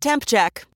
Temp check.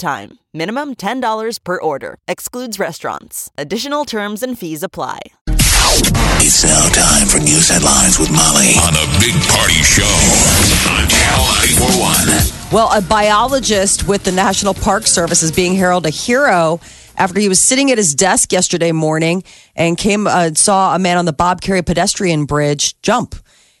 time. Minimum $10 per order. Excludes restaurants. Additional terms and fees apply. It's now time for news headlines with Molly on a big party show on Channel 941. Well, a biologist with the National Park Service is being heralded a hero after he was sitting at his desk yesterday morning and came uh, saw a man on the Bob Kerrey pedestrian bridge jump.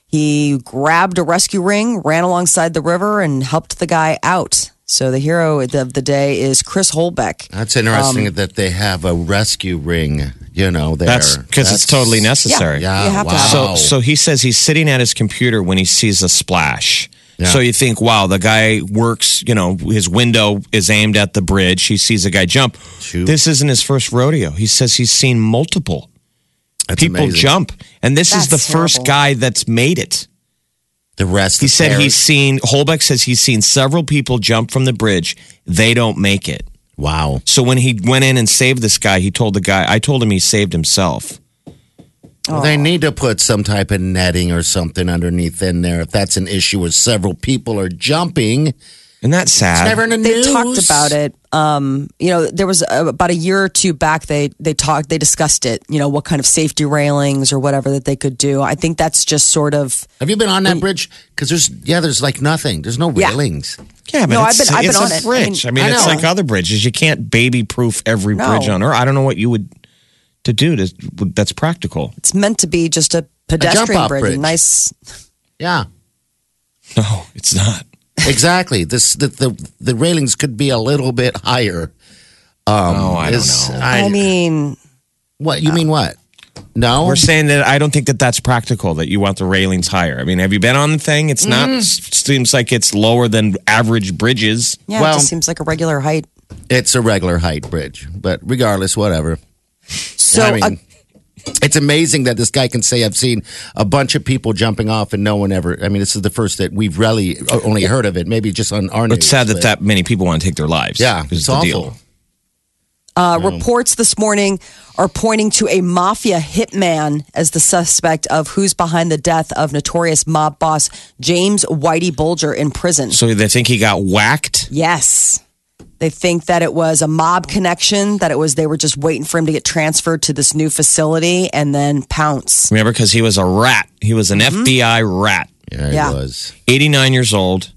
He grabbed a rescue ring, ran alongside the river, and helped the guy out. So the hero of the day is Chris Holbeck. That's interesting um, that they have a rescue ring. You know, there. That's because it's totally necessary. Yeah, You have to wow. have So, so he says he's sitting at his computer when he sees a splash. Yeah. So you think, wow, the guy works, you know, his window is aimed at the bridge. He sees a guy jump. Shoot. This isn't his first rodeo. He says he's seen multiple That's people amazing. jump. And this is the That's first guy that's made it. The rest. He of said Paris- he's seen, Holbeck says he's seen several people jump from the bridge. They don't make it. Wow. So when he went in and saved this guy, he told the guy, I told him he saved himself. Well, they need to put some type of netting or something underneath in there if that's an issue where several people are jumping. Isn't that sad? Never in the They news. talked about it. Um, you know, there was uh, about a year or two back. They they talked, they discussed it. You know, what kind of safety railings or whatever that they could do. I think that's just sort of. Have you been on that bridge? Because there's yeah, there's like nothing. There's no railings. Yeah, but No, I've been- I've it's been a on it. I bridge. I mean, I it's like other bridges. You can't baby proof every No. bridge on Earth. I don't know what you would to do to that's practical. It's meant to be just a pedestrian jump-off bridge. bridge. A nice. Yeah, No, it's not. Exactly. this the, the the railings could be a little bit higher. Um, Oh, I don't is- know. I, I mean, what you mean? What? No, We're saying that I don't think that that's practical. That you want the railings higher. I mean, have you been on the thing? It's not. Seems like it's lower than average bridges. yeah, Well- it just seems like a regular height. it's a regular height bridge, but regardless, whatever. So, I mean, it's amazing that this guy can say, "I've seen a bunch of people jumping off and no one ever." I mean, this is the first that we've really only heard of it. Maybe just on our news. It's sad that but- that many people want to take their lives. Yeah, it's the awful. deal. Uh, reports this morning are pointing to a mafia hitman as the suspect of who's behind the death of notorious mob boss James Whitey Bulger in prison. So they think he got whacked. Yes. They think that it was a mob connection, that it was they were just waiting for him to get transferred to this new facility and then pounce. Remember, because he was a rat. He was an mm-hmm. FBI rat. Yeah, Yeah. it was. 89 years old.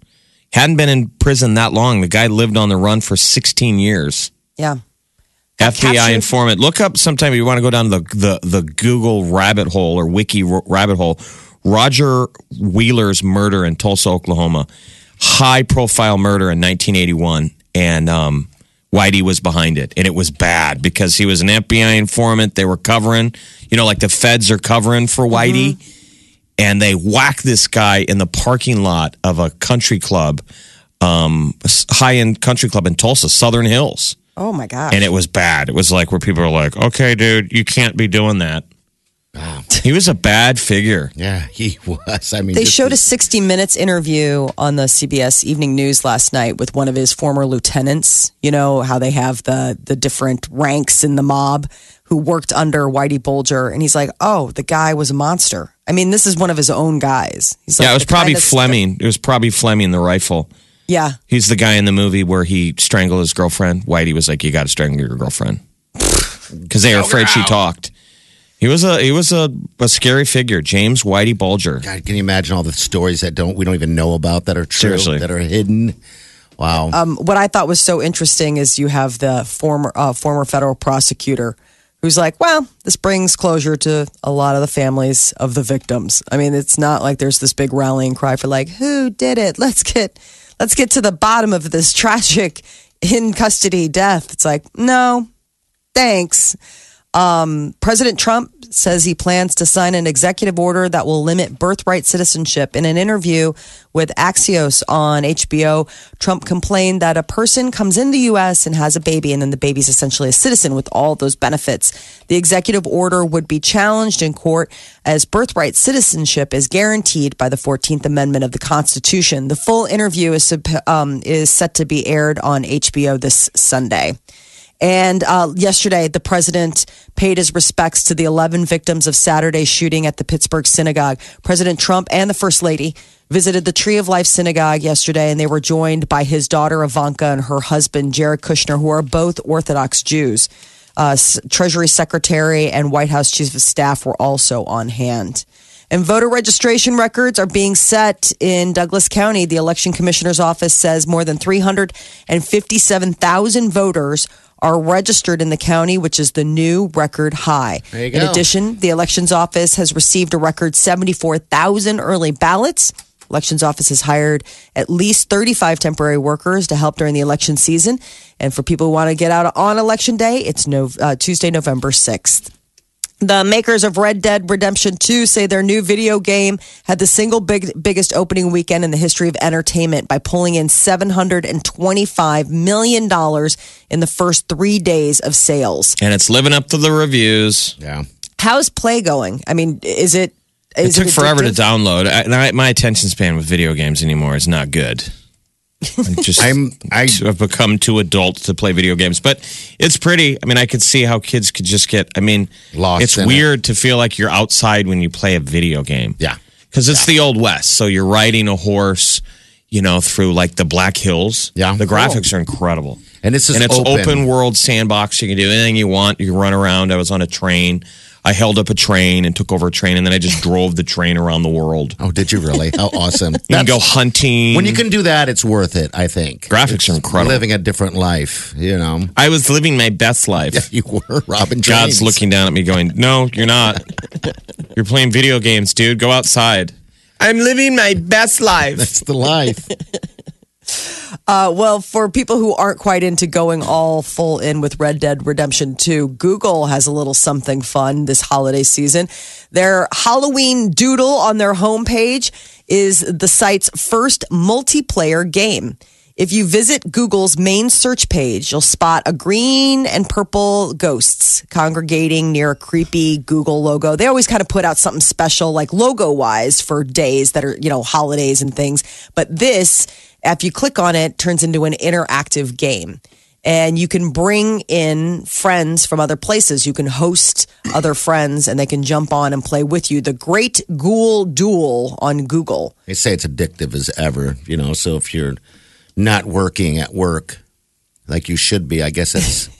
Hadn't been in prison that long. The guy lived on the run for 16 years. Yeah. FBI captured- informant. Look up sometime if you want to go down the, the, the Google rabbit hole or wiki rabbit hole. Roger Wheeler's murder in Tulsa, Oklahoma. High profile murder in 1981. And um, Whitey was behind it. And it was bad because he was an FBI informant. They were covering, you know, like the feds are covering for Whitey. And they whacked this guy in the parking lot of a country club, um, high end country club in Tulsa, Southern Hills Oh my god! and it was bad. It was like where people are like, "Okay, dude, you can't be doing that." He was a bad figure. Yeah, he was. I mean, They showed the- a 60 Minutes interview on the CBS Evening News last night with one of his former lieutenants. You know how they have the the different ranks in the mob who worked under Whitey Bulger, and he's like, "Oh, the guy was a monster." I mean, this is one of his own guys. He's like yeah, it was probably that's- Flemmi. It was probably Flemmi, the rifle. Yeah, He's the guy in the movie where he strangled his girlfriend. Whitey was like, "You got to strangle your girlfriend," because they were afraid she talked. He was a he was a, a scary figure, James Whitey Bulger. God, can you imagine all the stories that don't we don't even know about that are true Seriously. that are hidden? Wow. um, what I thought was so interesting is you have the former uh, former federal prosecutor who's like, well, this brings closure to a lot of the families of the victims. I mean, it's not like there's this big rallying cry for like, who did it? Let's get let's get to the bottom of this tragic in custody death. It's like, no, thanks. Um, President Trump says he plans to sign an executive order that will limit birthright citizenship. In an interview with Axios on HBO, Trump complained that a person comes in the U.S. and has a baby, and then the baby's essentially a citizen with all those benefits. The executive order would be challenged in court as birthright citizenship is guaranteed by the 14th Amendment of the Constitution. The full interview is, um, is set to be aired on HBO this Sunday. And uh, yesterday, the president paid his respects to the 11 victims of Saturday's shooting at the Pittsburgh synagogue. President Trump and the First Lady visited the Tree of Life synagogue yesterday, and they were joined by his daughter Ivanka and her husband Jared Kushner, who are both Orthodox Jews. Uh, Treasury Secretary and White House Chief of Staff were also on hand. And voter registration records are being set in Douglas County. The election commissioner's office says more than 357,000 voters are registered in the county, which is the new record high. In go. addition, the elections office has received a record 74,000 early ballots. Elections office has hired at least 35 temporary workers to help during the election season. And for people who want to get out on election day, it's no, uh, Tuesday, November 6th. The makers of Red Dead Redemption 2 say their new video game had the single big, biggest opening weekend in the history of entertainment by pulling in $725 million in the first three days of sales. And it's living up to the reviews. Yeah. How's play going? I mean, is it. It Is took forever to download. I, my attention span with video games anymore is not good. I'm just I'm- I- have become too adult to play video games, but it's pretty. I mean, I could see how kids could just get. I mean, Lost It's in it. weird to feel like you're outside when you play a video game. Yeah. because it's the old west. So you're riding a horse, you know, through like the Black Hills. Yeah. the graphics are incredible. And this is and it's open. open. world sandbox. You can do anything you want. You can run around. I was on a train. I held up a train and took over a train, and then I just drove the train around the world. Oh, did you really? How awesome. You can go hunting. when you can do that, it's worth it, I think. Graphics are incredible. Living a different life, you know. I was living my best life. You were Robin God's looking down at me, going, "No, you're not. You're playing video games, dude. Go outside." I'm living my best life. That's the life. Uh, well, for people who aren't quite into going all full in with Red Dead Redemption 2, Google has a little something fun this holiday season. Their Halloween doodle on their homepage is the site's first multiplayer game. If you visit Google's main search page, you'll spot a green and purple ghosts congregating near a creepy Google logo. They always kind of put out something special, like logo wise, for days that are, you know, holidays and things. But this, if you click on it, it turns into an interactive game. And you can bring in friends from other places. You can host other friends and they can jump on and play with you. The Great Ghoul Duel on Google. They say it's addictive as ever, you know. So if you're not working at work like you should be, I guess it's a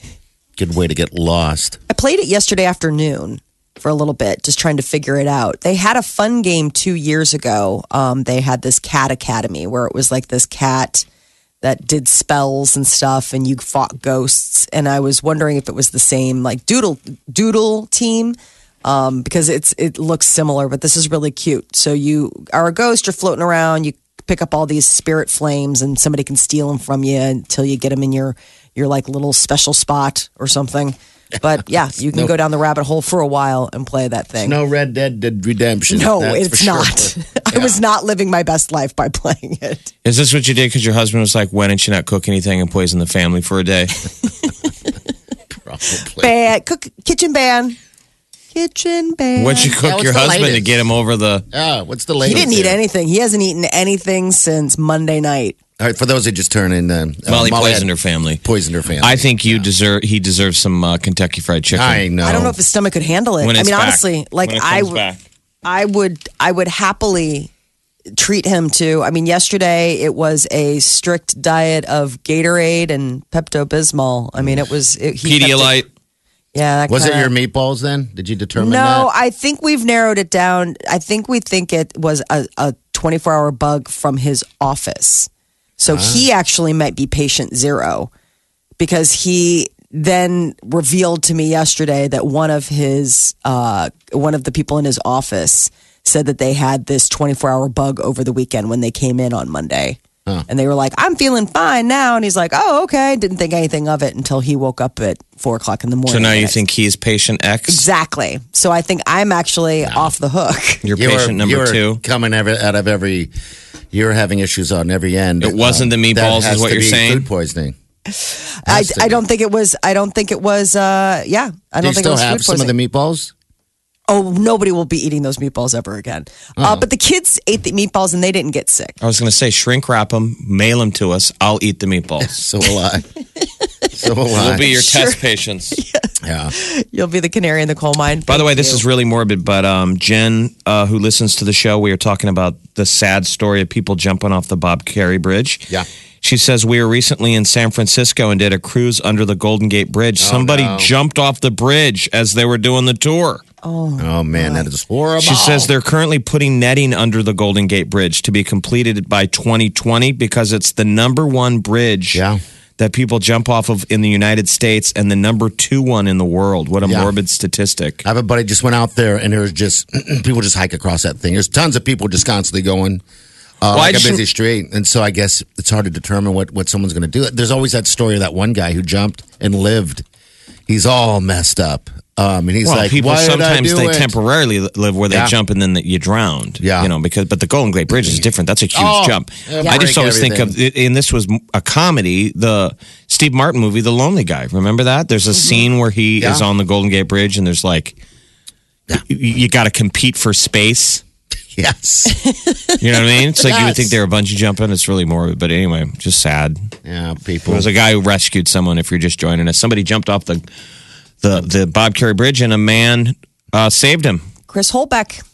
good way to get lost. I played it yesterday afternoon for a little bit, just trying to figure it out. They had a fun game two years ago. Um, they had this cat academy where it was like this cat that did spells and stuff, and you fought ghosts. And I was wondering if it was the same like doodle doodle team. Um, because it's it looks similar, but this is really cute. So you are a ghost, you're floating around, you pick up all these spirit flames, and somebody can steal them from you until you get them in your your like little special spot or something. But yeah, you can No- go down the rabbit hole for a while and play that thing. No Red Dead Dead Redemption. No, that's it's for sure. not. I was not living my best life by playing it. Is this what you did? Because your husband was like, "Why didn't you not cook anything and poison the family for a day?" Probably. Ban, cook, kitchen ban, kitchen ban. What'd you cook what's your the husband to get him over the? Ah, what's the latest? He didn't eat anything. He hasn't eaten anything since Monday night. All right, for those that just turn in, uh, uh, Molly Molly poisoned her family. Poisoned her family. I think you deserve. He deserves some uh, Kentucky Fried Chicken. I know. I don't know if his stomach could handle it. When I it's mean, back. honestly, like When it I, comes w- back. I would, I would happily treat him to. I mean, yesterday it was a strict diet of Gatorade and Pepto Bismol. I mean, it was it, he kept it- Pedialyte. Yeah, that Was it kinda- your meatballs then? Did you determine No, that? I think we've narrowed it down. I think we think it was a, a 24 hour bug from his office. So he actually might be patient zero because he then revealed to me yesterday that one of his, uh, one of the people in his office said that they had this 24 hour bug over the weekend when they came in on Monday. And they were like, I'm feeling fine now. And he's like, oh, okay. Didn't think anything of it until he woke up at four o'clock in the morning. So now you next- think he's patient X? Exactly. So I think I'm actually off the hook. You're You patient number you were two. coming out of every. You're having issues on every end. It wasn't the that meatballs is what to you're be saying? Food poisoning. I, to I don't think it was. I don't think it was. Uh, yeah, I Do don't you think it still was have food some of the meatballs? Oh, nobody will be eating those meatballs ever again. Uh, but the kids ate the meatballs and they didn't get sick. I was going to say shrink wrap them, mail them to us. I'll eat the meatballs. So will I. so will I. We'll be your Sure. test patients. yeah. You'll be the canary in the coal mine. By the way, this is really morbid, but um, Jen, uh, who listens to the show, we are talking about the sad story of people jumping off the Bob Kerrey Bridge. Yeah. She says we were recently in San Francisco and did a cruise under the Golden Gate Bridge. Somebody no. jumped off the bridge as they were doing the tour. Oh man, that is horrible. She says they're currently putting netting under the Golden Gate Bridge to be completed by 2020 because it's the number one bridge Yeah. That people jump off of in the United States and the number two one in the world. What a Yeah. morbid statistic. I have a buddy just went out there, and there's just people just hike across that thing. There's tons of people just constantly going. Uh, Why like a busy street, and so I guess it's hard to determine what, what someone's going to do. There's always that story of that one guy who jumped and lived. He's all messed up, um, and he's well, like, people "Why did I sometimes they it?" temporarily live where they Yeah. jump and then you drowned. Yeah. you know because but the Golden Gate Bridge is different. That's a huge Oh, jump. I just always think of everything. and this was a comedy. The Steve Martin movie, The Lonely Guy. Remember that? There's a scene where he Mm-hmm. Yeah. is on the Golden Gate Bridge and there's like. You, you got to compete for space. Yes, You know what I mean? It's like you would think they were bungee jumping. It's really morbid, but anyway, just sad. yeah, There people. was a guy who rescued someone. If you're just joining us, somebody jumped off the the the Bob Kerrey Bridge, and a man uh, saved him. Chris Holbeck.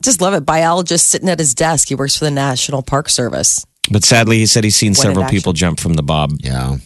Just love it. Biologist sitting at his desk. He works for the National Park Service. But sadly, he said he's seen When several people jump from the Bob. yeah,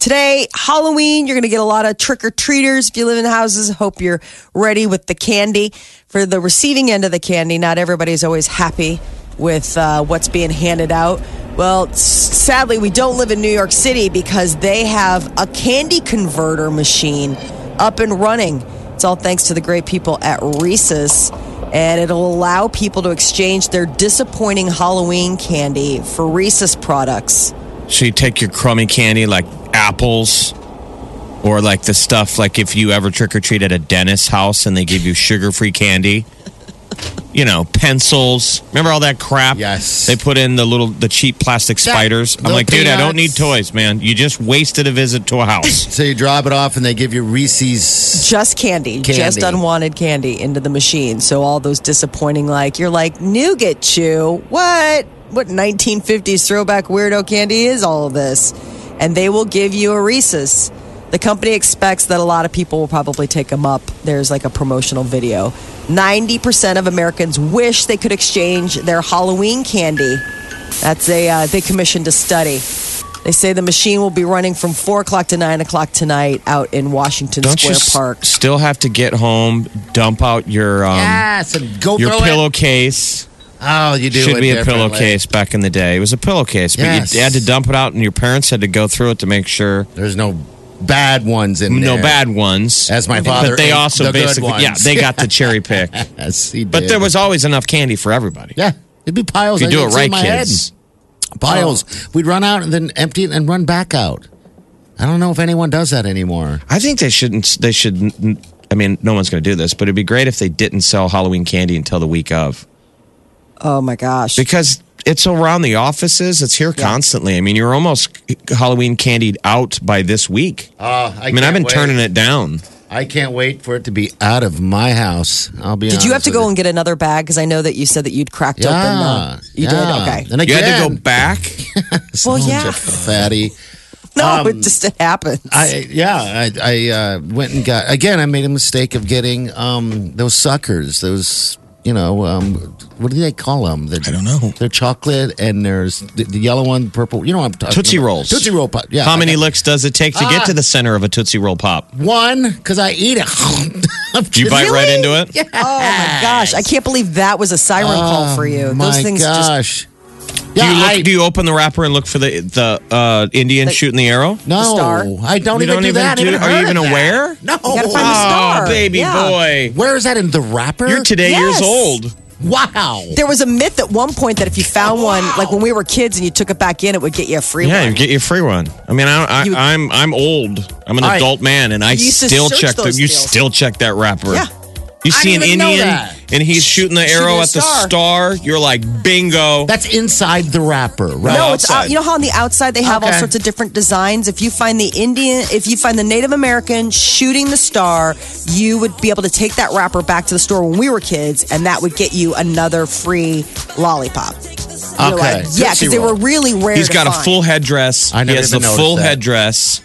Today, Halloween, you're going to get a lot of trick or treaters. If you live in houses, hope you're ready with the candy. For the receiving end of the candy, not everybody's always happy with uh, what's being handed out. Well, sadly, we don't live in New York City because they have a candy converter machine up and running. It's all thanks to the great people at Reese's. And it'll allow people to exchange their disappointing Halloween candy for Reese's products. So you take your crummy candy like apples, or like the stuff like if you ever trick or treat at a dentist's house and they give you sugar free candy. You know, pencils. Remember all that crap? Yes. They put in the little, the cheap plastic spiders. I'm little like, dude, I don't need toys, man. You just wasted a visit to a house. so you drop it off, and they give you Reese's. just candy, just unwanted candy into the machine. So all those disappointing, like you're like nougat chew. What? What 1950s throwback weirdo candy is all of this? And they will give you a Reese's. The company expects that a lot of people will probably take them up. There's like a promotional video. 90% of Americans wish they could exchange their Halloween candy. That's a uh, they commissioned a study. They say the machine will be running from four o'clock to nine o'clock tonight out in Washington Don't Square you s- Park. still have to get home, dump out your um, yes, and go your throw it. pillowcase? Oh, you do Should it be a differently. pillowcase back in the day. It was a pillowcase, but Yes. you had to dump it out, and your parents had to go through it to make sure There's no bad ones in no there. bad ones. As my father but they ate also the good basically ones. yeah they got the cherry pick. Yes, he but there was always enough candy for everybody. yeah, it'd be piles. If you do it right, my kids. head. Piles. We'd run out and then empty it and run back out. I don't know if anyone does that anymore. I think they shouldn't. They should. I mean, no one's going to do this, but it'd be great if they didn't sell Halloween candy until the week of, Oh my gosh. because it's around the offices. It's here constantly. I mean, you're almost Halloween candied out by this week. Uh, I mean, I've been turning it down. I can't wait for it to be out of my house. I'll be. Did you have to go you. and get another bag? Because I know that you said that you'd cracked Yeah, open. Uh, you yeah. did? Okay. And You had to go back. Well, yeah. Fatty. No, it just it happens. um, I yeah, I, I uh, went and got again. I made a mistake of getting um, those suckers. Those you know um, what do they call them? They're, I don't know. They're chocolate and there's the, the yellow one, purple. You know what I'm talking Tootsie about. Rolls. Tootsie Roll pop. Yeah. How many licks does it take to get Ah. to the center of a Tootsie Roll pop? One because I eat it. Do you bite right into it? Yeah. oh my gosh. I can't believe that was a siren call for you. Oh, My Those things just. gosh. Do Yeah, you, look, I, do you open the wrapper and look for the the uh, Indian shooting the arrow? no, star? I don't You even don't do even that. Do- haven't are you even aware? No. gotta find the star. Oh, baby Yeah. boy. Where is that in the wrapper? You're today Yes. years old. Wow. There was a myth at one point that if you found one, like when we were kids and you took it back in, it would get you a free Yeah, one. Yeah, you get your free one. I mean, I, I, You- I'm I'm old. I'm an I- adult man, and I You used to still check the. those You still check that wrapper. Yeah. You I see an didn't even know Indian, and he's shooting the arrow a at the star. star. You're like, bingo. That's inside the wrapper, right? No, it's uh, outside. out, you know how on the outside they have all Okay. sorts of different designs. If you find the Indian, if you find the Native American shooting the star, you would be able to take that wrapper back to the store when we were kids, and that would get you another free lollipop. You're Okay. like, yeah, because they were really rare. He's to got a find. full headdress. I he never has the even noticed full that. headdress,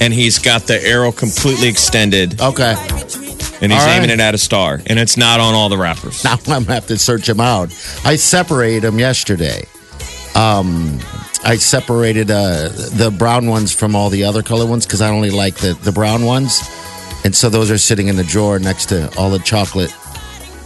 and he's got the arrow completely extended, Okay. And he's All right. aiming it at a star, and it's not on all the wrappers. Now I'm gonna have to search them out. I separated them yesterday. Um, I separated uh, the brown ones from all the other color ones because I only like the, the brown ones, and so those are sitting in the drawer next to all the chocolate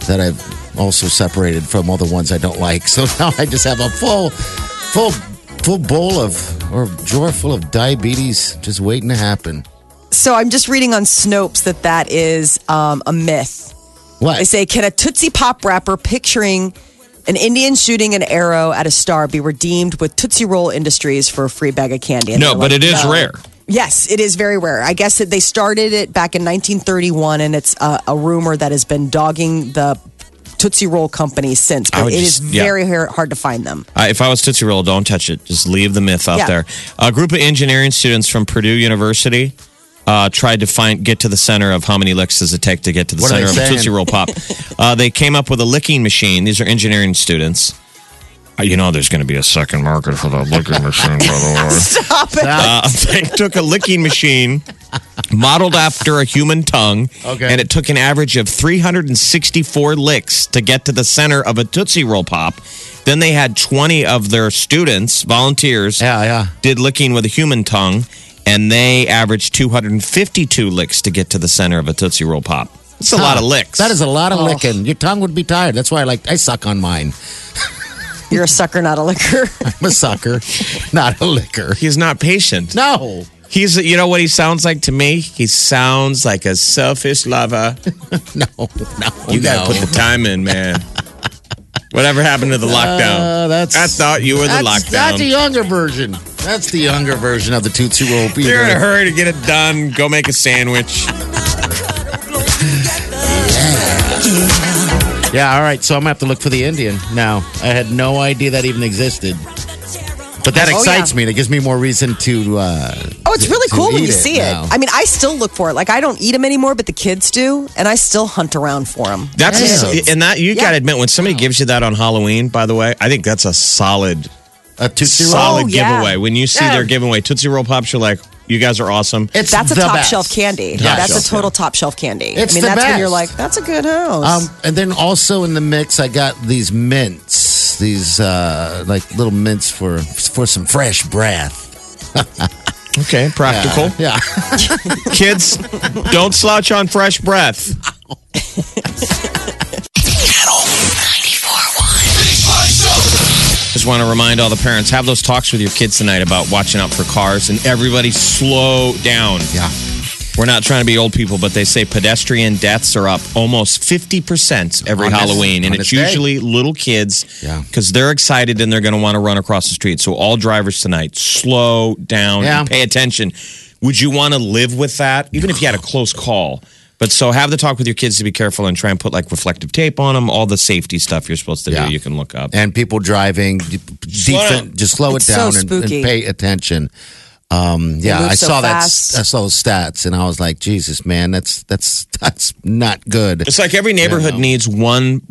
that I've also separated from all the ones I don't like. So now I just have a full, full, full bowl of or drawer full of diabetes just waiting to happen. So I'm just reading on Snopes that that is um, a myth. What? They say, can a Tootsie Pop wrapper picturing an Indian shooting an arrow at a star be redeemed with Tootsie Roll Industries for a free bag of candy? And No, but like, it is "No." rare. Yes, it is very rare. I guess that they started it back in 1931, and it's a, a rumor that has been dogging the Tootsie Roll company since. But it is just- yeah. very har- hard to find them. Uh, if I was Tootsie Roll, don't touch it. Just leave the myth out Yeah. there. A group of engineering students from Purdue University uh, tried to find get to the center of how many licks does it take to get to the What center of a? Tootsie Roll Pop. uh, they came up with a licking machine. These are engineering students. Uh, you know, there's going to be a second market for that licking machine, by the way. Stop it. Uh, they took a licking machine modeled after a human tongue, Okay. and it took an average of 364 licks to get to the center of a Tootsie Roll Pop. Then they had 20 of their students, volunteers, Yeah, yeah. did licking with a human tongue, and they averaged 252 licks to get to the center of a Tootsie Roll Pop. It's a lot of licks. That is a lot Oh. of licking. Your tongue would be tired. That's why I like I suck on mine. You're a sucker, not a licker. I'm a sucker, not a licker. He's not patient. No. He's, you know what he sounds like to me? He sounds like a selfish lover. No, no, You got to no. put the time in, man. Whatever happened to the lockdown? Uh, that's I thought you were the that's, lockdown. That's the younger version. That's the younger version of the Tootsie Roll. Peter. You're in a hurry to get it done. Go make a sandwich. Yeah, all right. So I'm gonna have to look for the Indian now. I had no idea that even existed. But that Oh, excites yeah. me. That gives me more reason to. Uh, Oh, it's really to cool when you see it. now. I mean, I still look for it. Like I don't eat them anymore, but the kids do, and I still hunt around for them. That's Yeah. and that you Yeah. got to admit when somebody gives you that on Halloween. By the way, I think that's a solid, a Tootsie Roll. solid Oh, yeah. giveaway. When you see Yeah. their giveaway Tootsie Roll pops, you're like, you guys are awesome. It's That's a the top best. shelf candy. Top that's shelf, a total top shelf candy. It's I mean, the that's when you're best. like, that's a good house. Um, and then also in the mix, I got these mints, these uh, like little mints for for some fresh breath. Okay, practical. Yeah, Kids, don't slouch on fresh breath. want to remind all the parents have those talks with your kids tonight about watching out for cars and everybody slow down. yeah. We're not trying to be old people, but they say pedestrian deaths are up almost 50% every On this- Halloween. and it's this day. usually little kids Yeah. because they're excited and they're going to want to run across the street. So, all drivers tonight, slow down Yeah. and pay attention. Would you want to live with that, even if you had a close call? But so have the talk with your kids to be careful and try and put like reflective tape on them, all the safety stuff you're supposed to Yeah. do. You can look up. And people driving, d- defen- just slow It's it so down and, and spooky. pay attention. Um, yeah, move I so saw fast. that. I saw those stats, and I was like, Jesus, man, that's that's that's not good. It's like every neighborhood Yeah. needs one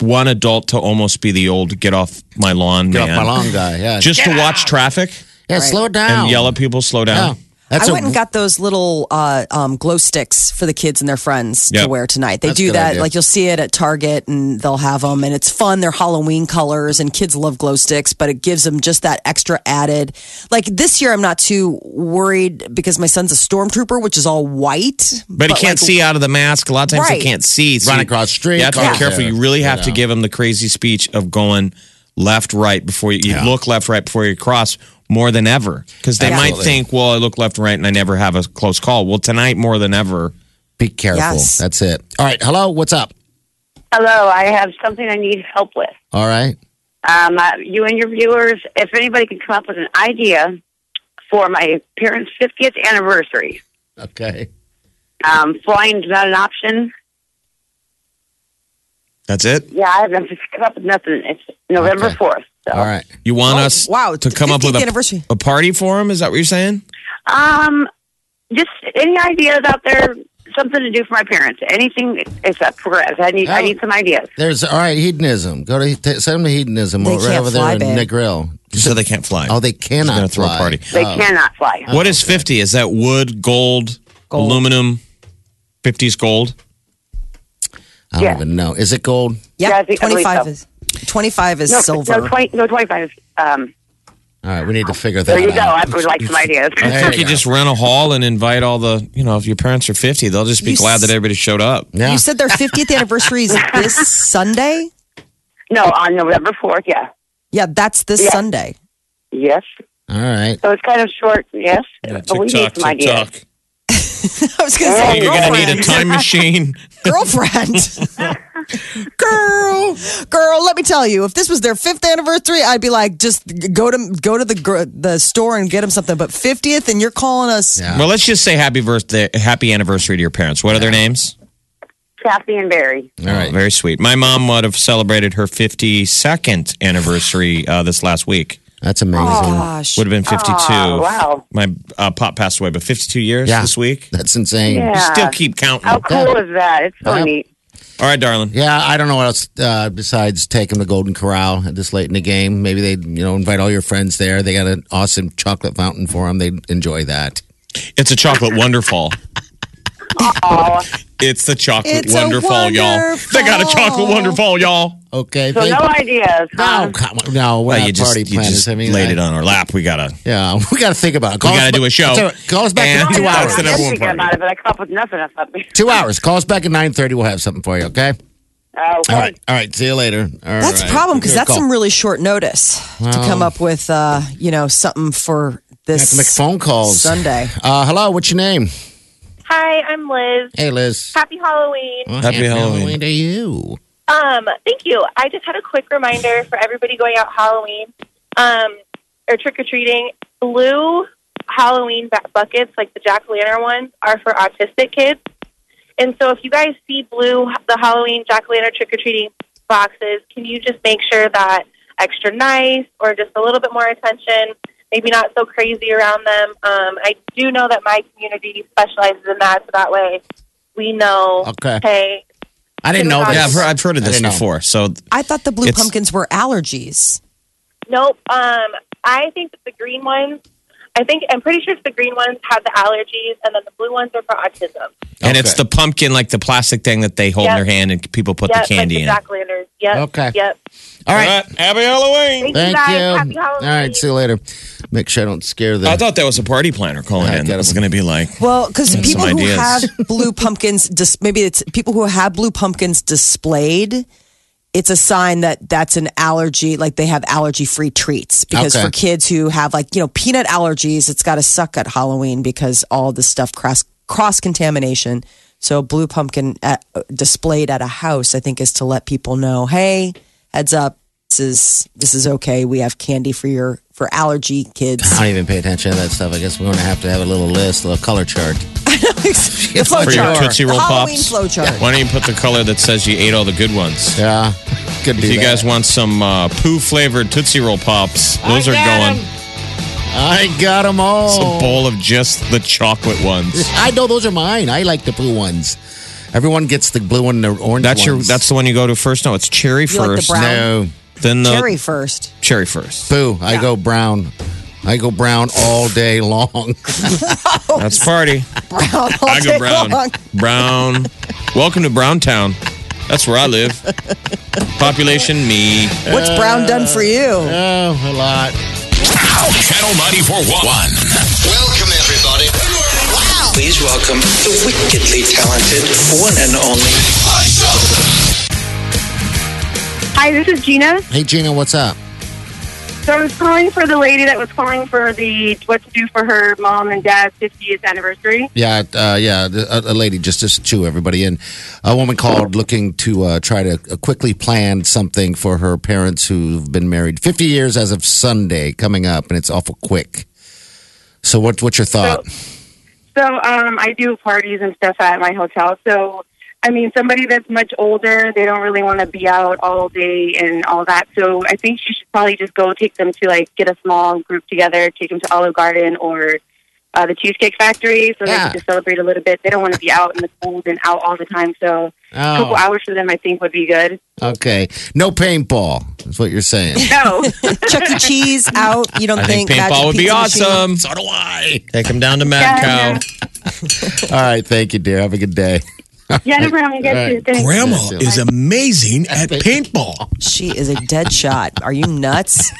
one adult to almost be the old get off my lawn Get off man. my lawn guy. Yeah, Just to watch traffic yeah, slow it down and yell at people, slow down. Yeah, that's I a- went and got those little uh, um, glow sticks for the kids and their friends Yep. to wear tonight. They That's do that, idea. like you'll see it at Target, and they'll have them, and it's fun. They're Halloween colors, and kids love glow sticks, but it gives them just that extra added. Like this year, I'm not too worried because my son's a stormtrooper, which is all white, But, he can't like, see out of the mask. A lot of times Right. he can't see. Run across the street, You have to cars be careful. there, You really have you to give him the crazy speech of going left, right before you, you Yeah. look left, right before you cross more than ever. Because they might think, well, I look left and right and I never have a close call. Well, tonight more than ever. Be careful. Yes. That's it. All right. Hello. What's up? Hello, I have something I need help with. All right. Um, uh, you and your viewers, if anybody can come up with an idea for my parents' 50th anniversary, Okay. um, flying's not an option. That's it. Yeah, I haven't just come up with nothing. It's November Okay. 4th. So. All right. You want Oh, us wow, to come up with a, anniversary. a party for him? Is that what you're saying? Um, just any ideas out there? Something to do for my parents. Anything except progress. I need. I Oh. need some ideas. There's all right. Hedonism. Go to t- send them to hedonism They right over fly, there in babe. Negril. You said they can't fly. Oh, they He's cannot gonna throw a party. They Oh. cannot fly. What is 50? Is that wood, gold, Gold. aluminum? 50s gold? I don't Yeah. even know. Is it gold? Yeah, Yeah, I think- I believe 25 so. is 25 is no, silver. No, 20, no, 25 is. Um, All right. We need to figure that out. there you go. out. I would like some ideas. I think you you just rent a hall and invite all the, you know, if your parents are 50, they'll just be You glad that everybody showed up. Yeah. You said their 50th anniversary is this Sunday? no, on November 4th, yeah. Yeah, that's this Yeah. Sunday. Yes. all right. So it's kind of short, yes. but we need some ideas. I was going to Oh, say, You're going to need a time machine. girlfriend. girl, girl. Let me tell you, if this was their fifth anniversary, I'd be like, just go to go to the gr- the store and get them something. But fiftieth, and you're calling us. Yeah. well, let's just say happy birthday, happy anniversary to your parents. What are their names? Kathy and Barry. All right. Oh, very sweet. My mom would have celebrated her 52nd anniversary uh, this last week. That's amazing. Gosh, Would have been 52. Oh, wow. My uh, pop passed away, but 52 years Yeah. this week. That's insane. Yeah. You still keep counting. How cool is that? It's so Yeah. neat. All right, darling. Yeah, I don't know what else uh, besides taking the Golden Corral this late in the game. Maybe they, you know, invite all your friends there. They got an awesome chocolate fountain for them. They'd enjoy that. It's a chocolate wonderfall. It's the chocolate It's a wonderfall, y'all. They got a chocolate wonderful, y'all. Okay. so thank- no ideas. Huh? no, come on. no, we're Well, not you just, party you planners. just I mean, laid I- it on our lap. We gotta. Yeah, we got to think about it. We Call us gotta ba- do a show. I'll tell you what, Call us back And- in two hours. that's the I'm number one party. about it, but I come up with nothing. I thought, Two hours. Call us back at nine thirty. We'll have something for you. Okay. oh, All right. All right. See you later. All that's right. a problem because that's call. some really short notice to come up with. Uh, you know, something for Have this to make phone calls. Sunday. Uh, hello. What's your name? Hi, I'm Liz. Hey, Liz. Happy Halloween. Well, Happy Halloween. to you. Um, thank you. I just had a quick reminder for everybody going out Halloween um, or trick or treating. Blue Halloween buckets, like the jack o' lantern ones, are for autistic kids. And so, if you guys see blue, the Halloween jack o' lantern trick or treating boxes, can you just make sure that extra nice or just a little bit more attention? Maybe not so crazy around them. Um, I do know that my community specializes in that, so that way we know. Okay. Hey, I didn't know this. Yeah, I've heard, I've heard of this didn't know. before. So I thought the blue It's- pumpkins were allergies. Nope. Um, I think that the green ones. I think I'm pretty sure it's the green ones have the allergies, and then the blue ones are for autism. and it's the pumpkin, like the plastic thing that they hold in Yep. their hand, and people put yep, the candy like in. the jack lanterns. Yep. Okay. Yep. All right. Happy Halloween. Thank, Thank you guys. you. Happy Halloween. All right. See you later. Make sure I don't scare them. I thought that was a party planner calling Yeah, in. That was going to be like, Well, because people who ideas. have blue pumpkins, dis- maybe it's people who have blue pumpkins displayed. It's a sign that that's an allergy, like they have allergy free treats. Because Okay. for kids who have like, you know, peanut allergies, it's got to suck at Halloween because all the stuff cross, cross contamination. So blue pumpkin at, displayed at a house, I think, is to let people know, hey, heads up, this is this is okay. We have candy for your for allergy kids. I don't even pay attention to that stuff. I guess we're going to have to have a little list, a little color chart. the flow for your chart. Tootsie Roll the Halloween Pops. flow chart. Why don't you put the color that says you ate all the good ones? Yeah. Could do If you that. guys want some uh, poo flavored Tootsie Roll Pops, those I are going. going. 'em. I got them It's all. a bowl of just the chocolate ones. I know those are mine. I like the blue ones. Everyone gets the blue one and the orange That's your. ones. That's the one you go to first. No, it's cherry You like the first. brown? no. Then the Cherry first. cherry first. Boo. I go brown. I go brown all day long. That's party. Brown. all I day go brown. long. Brown. Welcome to Browntown. That's where I live. Population me. What's brown done for you? oh, a lot. Channel 94.1. Welcome, everybody. Wow. Please welcome the wickedly talented one and only. Hi, this is Gina. Hey, Gina, what's up? So I was calling for the lady that was calling for the what to do for her mom and dad's 50th anniversary. Yeah, uh, yeah. A, a lady just just to chew everybody in. A woman called looking to uh, try to uh, quickly plan something for her parents who've been married 50 years as of Sunday coming up, and it's awful quick. So, what, what's your thought? So um, I do parties and stuff at my hotel. So I mean, somebody that's much older, they don't really want to be out all day and all that. So I think you should probably just go take them to like get a small group together, take them to Olive Garden or uh, the Cheesecake Factory, so Yeah. they can just celebrate a little bit. They don't want to be out in the cold and out all the time. So a couple Oh, hours for them, I think, would be good. okay. No paintball, is what you're saying. No. Chuck E. Cheese out. You don't I think think, paintball Magic would be Pizza Machine? awesome. so do I. Take them down to Mad Yeah, Cow. All right. Thank you, dear. Have a good day. yeah, no problem. You guys All too. right. Thanks. Grandma Yeah, is amazing at paintball. She is a dead shot. Are you nuts?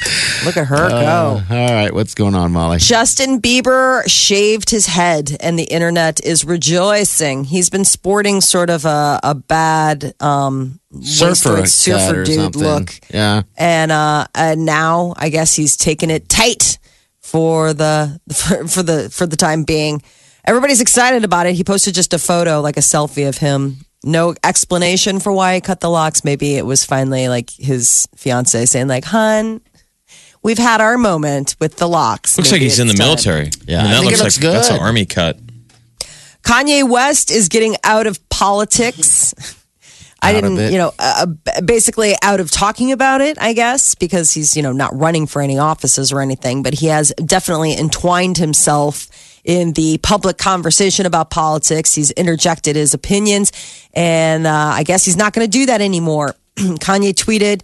Look at her go. Uh, all right. What's going on, Molly? Justin Bieber shaved his head, and the internet is rejoicing. He's been sporting sort of a, a bad um, Surfer, surfer dude something. look, Yeah. and uh, and now I guess he's taking it tight for the for, for the for the time being. Everybody's excited about it. He posted just a photo, like a selfie of him. No explanation for why he cut the locks. Maybe it was finally like his fiance saying, like, "Hun, we've had our moment with the locks." Looks Maybe like he's in the it's time." military. Yeah, I mean, that think looks it looks like that's an army cut. Kanye West is getting out of politics. I Out of didn't, it. you know, uh, b- basically out of talking about it, I guess, because he's, you know, not running for any offices or anything, but he has definitely entwined himself in the public conversation about politics. He's interjected his opinions, and uh, I guess he's not going to do that anymore. Kanye tweeted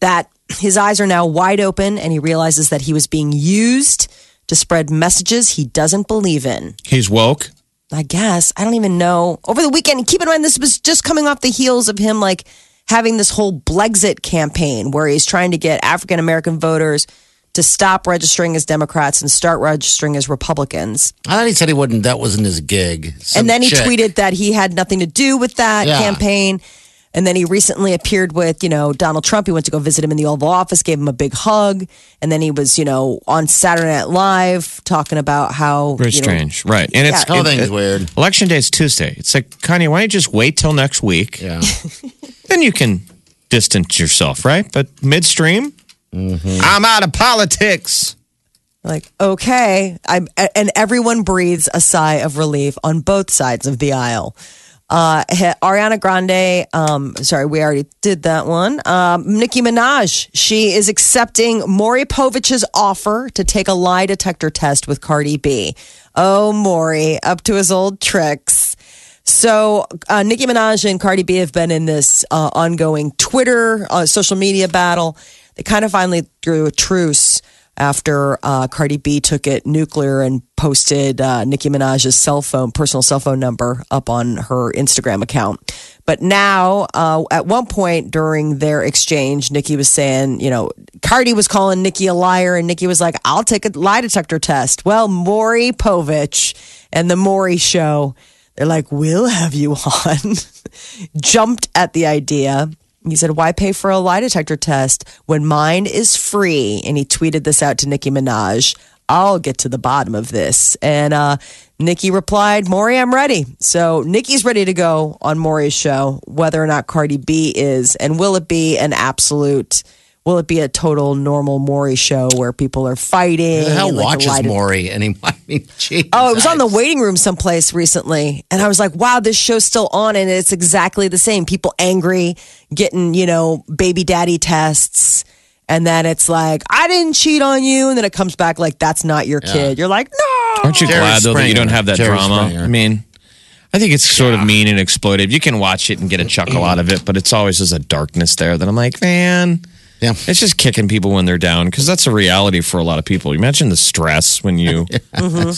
that his eyes are now wide open and he realizes that he was being used to spread messages he doesn't believe in. He's woke. I guess. I don't even know. Over the weekend, keep in mind, this was just coming off the heels of him like having this whole Blexit campaign where he's trying to get African American voters to stop registering as Democrats and start registering as Republicans. I thought he said he wouldn't. That wasn't his gig. Some and then he chick. tweeted that he had nothing to do with that Yeah. campaign. And then he recently appeared with, you know, Donald Trump. He went to go visit him in the Oval Office, gave him a big hug. And then he was, you know, on Saturday Night Live talking about how. Very you know, strange, right? And it's Yeah. Oh, thing's it- weird. Election day is Tuesday. It's like Kanye. Why don't you just wait till next week? Yeah. Then you can distance yourself, right? But midstream, Mm-hmm. I'm out of politics. Like, okay. I'm, and everyone breathes a sigh of relief on both sides of the aisle. Uh, Ariana Grande, um, sorry, we already did that one. Um, Nicki Minaj, she is accepting Maury Povich's offer to take a lie detector test with Cardi B. Oh, Maury, up to his old tricks. So, uh, Nicki Minaj and Cardi B have been in this uh, ongoing Twitter, uh, social media battle. They kind of finally drew a truce after uh, Cardi B took it nuclear and posted uh, Nicki Minaj's cell phone, personal cell phone number up on her Instagram account. But now, uh, at one point during their exchange, Nicki was saying, you know, Cardi was calling Nicki a liar, and Nicki was like, I'll take a lie detector test. Well, Maury Povich and the Maury show, they're like, we'll have you on. Jumped at the idea. He said, Why pay for a lie detector test when mine is free? And he tweeted this out to Nicki Minaj. I'll get to the bottom of this. And uh, Nicki replied, Maury, I'm ready. So Nicki's ready to go on Maury's show, whether or not Cardi B is. And will it be an absolute, will it be a total normal Maury show where people are fighting? Who the hell like, watches lie Maury anymore? I mean, geez, Oh, it was on the waiting room someplace recently. And I was like, wow, this show's still on and it's exactly the same. People angry, getting, you know, baby daddy tests. And then it's like, I didn't cheat on you. And then it comes back like, that's not your kid. You're like, no. Aren't you Jerry glad though that you don't have that Jerry drama? Springer. I mean, I think it's sort of mean and exploitive. You can watch it and get a chuckle out of it, but it's always there's a darkness there that I'm like, man, Yeah. it's just kicking people when they're down because that's a reality for a lot of people. You imagine the stress when you. I Maury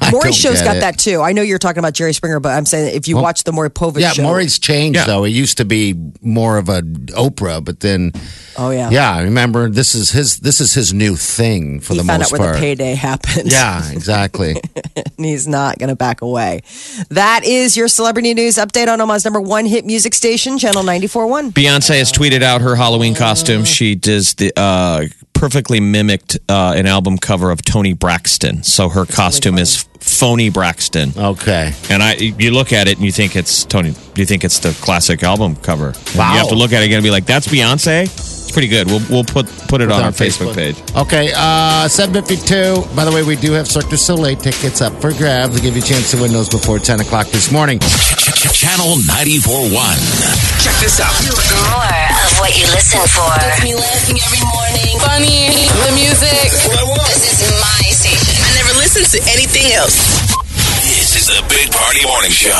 don't show's get got it. that too. I know you're talking about Jerry Springer, but I'm saying if you watch the Maury Povich Yeah, show. Maury's changed Yeah. though. He used to be more of a Oprah, but then oh, yeah. yeah, remember this is his this is his new thing for He the found most out where part. the payday happened. yeah, exactly. and he's not going to back away. That is your celebrity news update on Omaha's number one hit music station, Channel 94.1. Beyonce has tweeted out her Halloween costume. She does the uh, perfectly mimicked uh, an album cover of Toni Braxton. So her costume is phony Braxton. Okay. And I, you look at it and you think it's Toni. You think it's the classic album cover. And You have to look at it again and be like, "That's Beyonce." It's pretty good. We'll we'll put put it on our Facebook, page. Okay, uh, 752. By the way, we do have Cirque du Soleil tickets up for grabs to give you a chance to win those before 10 o'clock this morning. Channel 94.1. Check this out. More of what you listen for. Gets me laughing every morning. Funny, the music. This is my station. I never listen to anything else. This is the Big Party Morning Show.